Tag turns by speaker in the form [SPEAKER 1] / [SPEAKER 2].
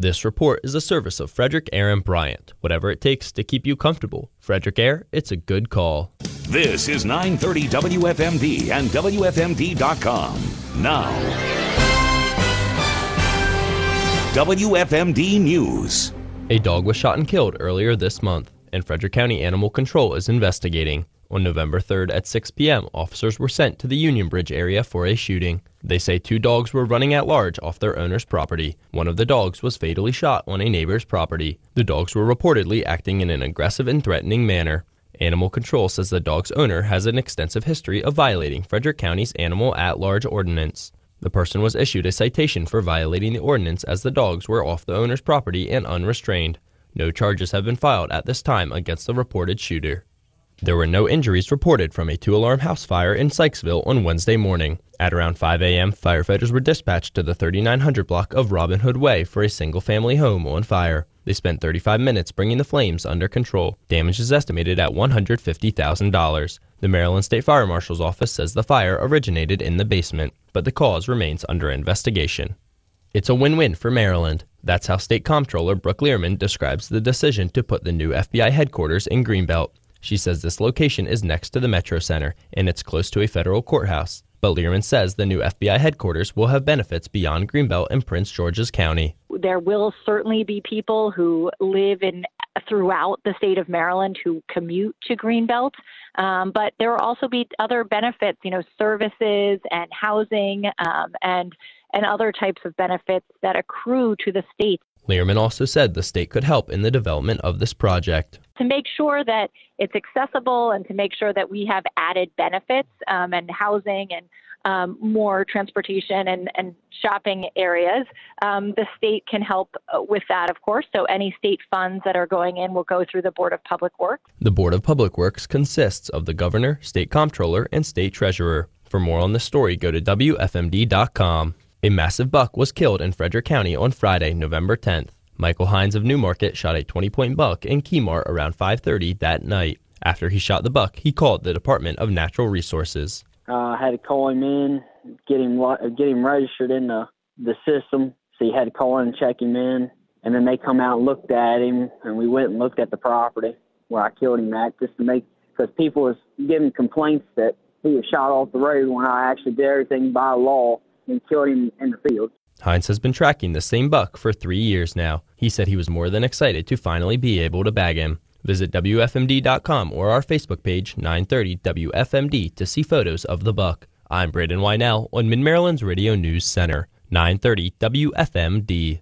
[SPEAKER 1] This report is a service of Frederick Air and Bryant. Whatever it takes to keep you comfortable. Frederick Air, it's a good call.
[SPEAKER 2] This is 930 WFMD and WFMD.com. Now, WFMD News.
[SPEAKER 1] A dog was shot and killed earlier this month, and Frederick County Animal Control is investigating. On November 3rd at 6 p.m., officers were sent to the Union Bridge area for a shooting. They say two dogs were running at large off their owner's property. One of the dogs was fatally shot on a neighbor's property. The dogs were reportedly acting in an aggressive and threatening manner. Animal Control says the dog's owner has an extensive history of violating Frederick County's Animal at Large Ordinance. The person was issued a citation for violating the ordinance as the dogs were off the owner's property and unrestrained. No charges have been filed at this time against the reported shooter. There were no injuries reported from a two alarm house fire in Sykesville on Wednesday morning. At around 5 a.m., firefighters were dispatched to the 3900 block of Robin Hood Way for a single family home on fire. They spent 35 minutes bringing the flames under control. Damage is estimated at $150,000. The Maryland State Fire Marshal's office says the fire originated in the basement, but the cause remains under investigation. It's a win win for Maryland. That's how State Comptroller Brooke Lierman describes the decision to put the new FBI headquarters in Greenbelt. She says this location is next to the Metro Center and it's close to a federal courthouse. But Lierman says the new FBI headquarters will have benefits beyond Greenbelt and Prince George's County.
[SPEAKER 3] There will certainly be people who live in throughout the state of Maryland who commute to Greenbelt, um, but there will also be other benefits, you know, services and housing um, and and other types of benefits that accrue to the state.
[SPEAKER 1] Lierman also said the state could help in the development of this project
[SPEAKER 3] to make sure that it's accessible and to make sure that we have added benefits um, and housing and um, more transportation and, and shopping areas. Um, the state can help with that, of course. So any state funds that are going in will go through the Board of Public Works.
[SPEAKER 1] The Board of Public Works consists of the governor, state comptroller, and state treasurer. For more on this story, go to WFMD.com. A massive buck was killed in Frederick County on Friday, November 10th. Michael Hines of New Market shot a 20-point buck in Keymar around 5:30 that night. After he shot the buck, he called the Department of Natural Resources.
[SPEAKER 4] Uh, I had to call him in, get him get him registered in the the system. So he had to call in and check him in, and then they come out and looked at him, and we went and looked at the property where I killed him at, just to make because people was giving complaints that he was shot off the road when I actually did everything by law and killed him in the field.
[SPEAKER 1] Hines has been tracking the same buck for three years now. He said he was more than excited to finally be able to bag him. Visit WFMD.com or our Facebook page, 930 WFMD, to see photos of the buck. I'm Braden Wynell on Mid Maryland's Radio News Center, 930 WFMD.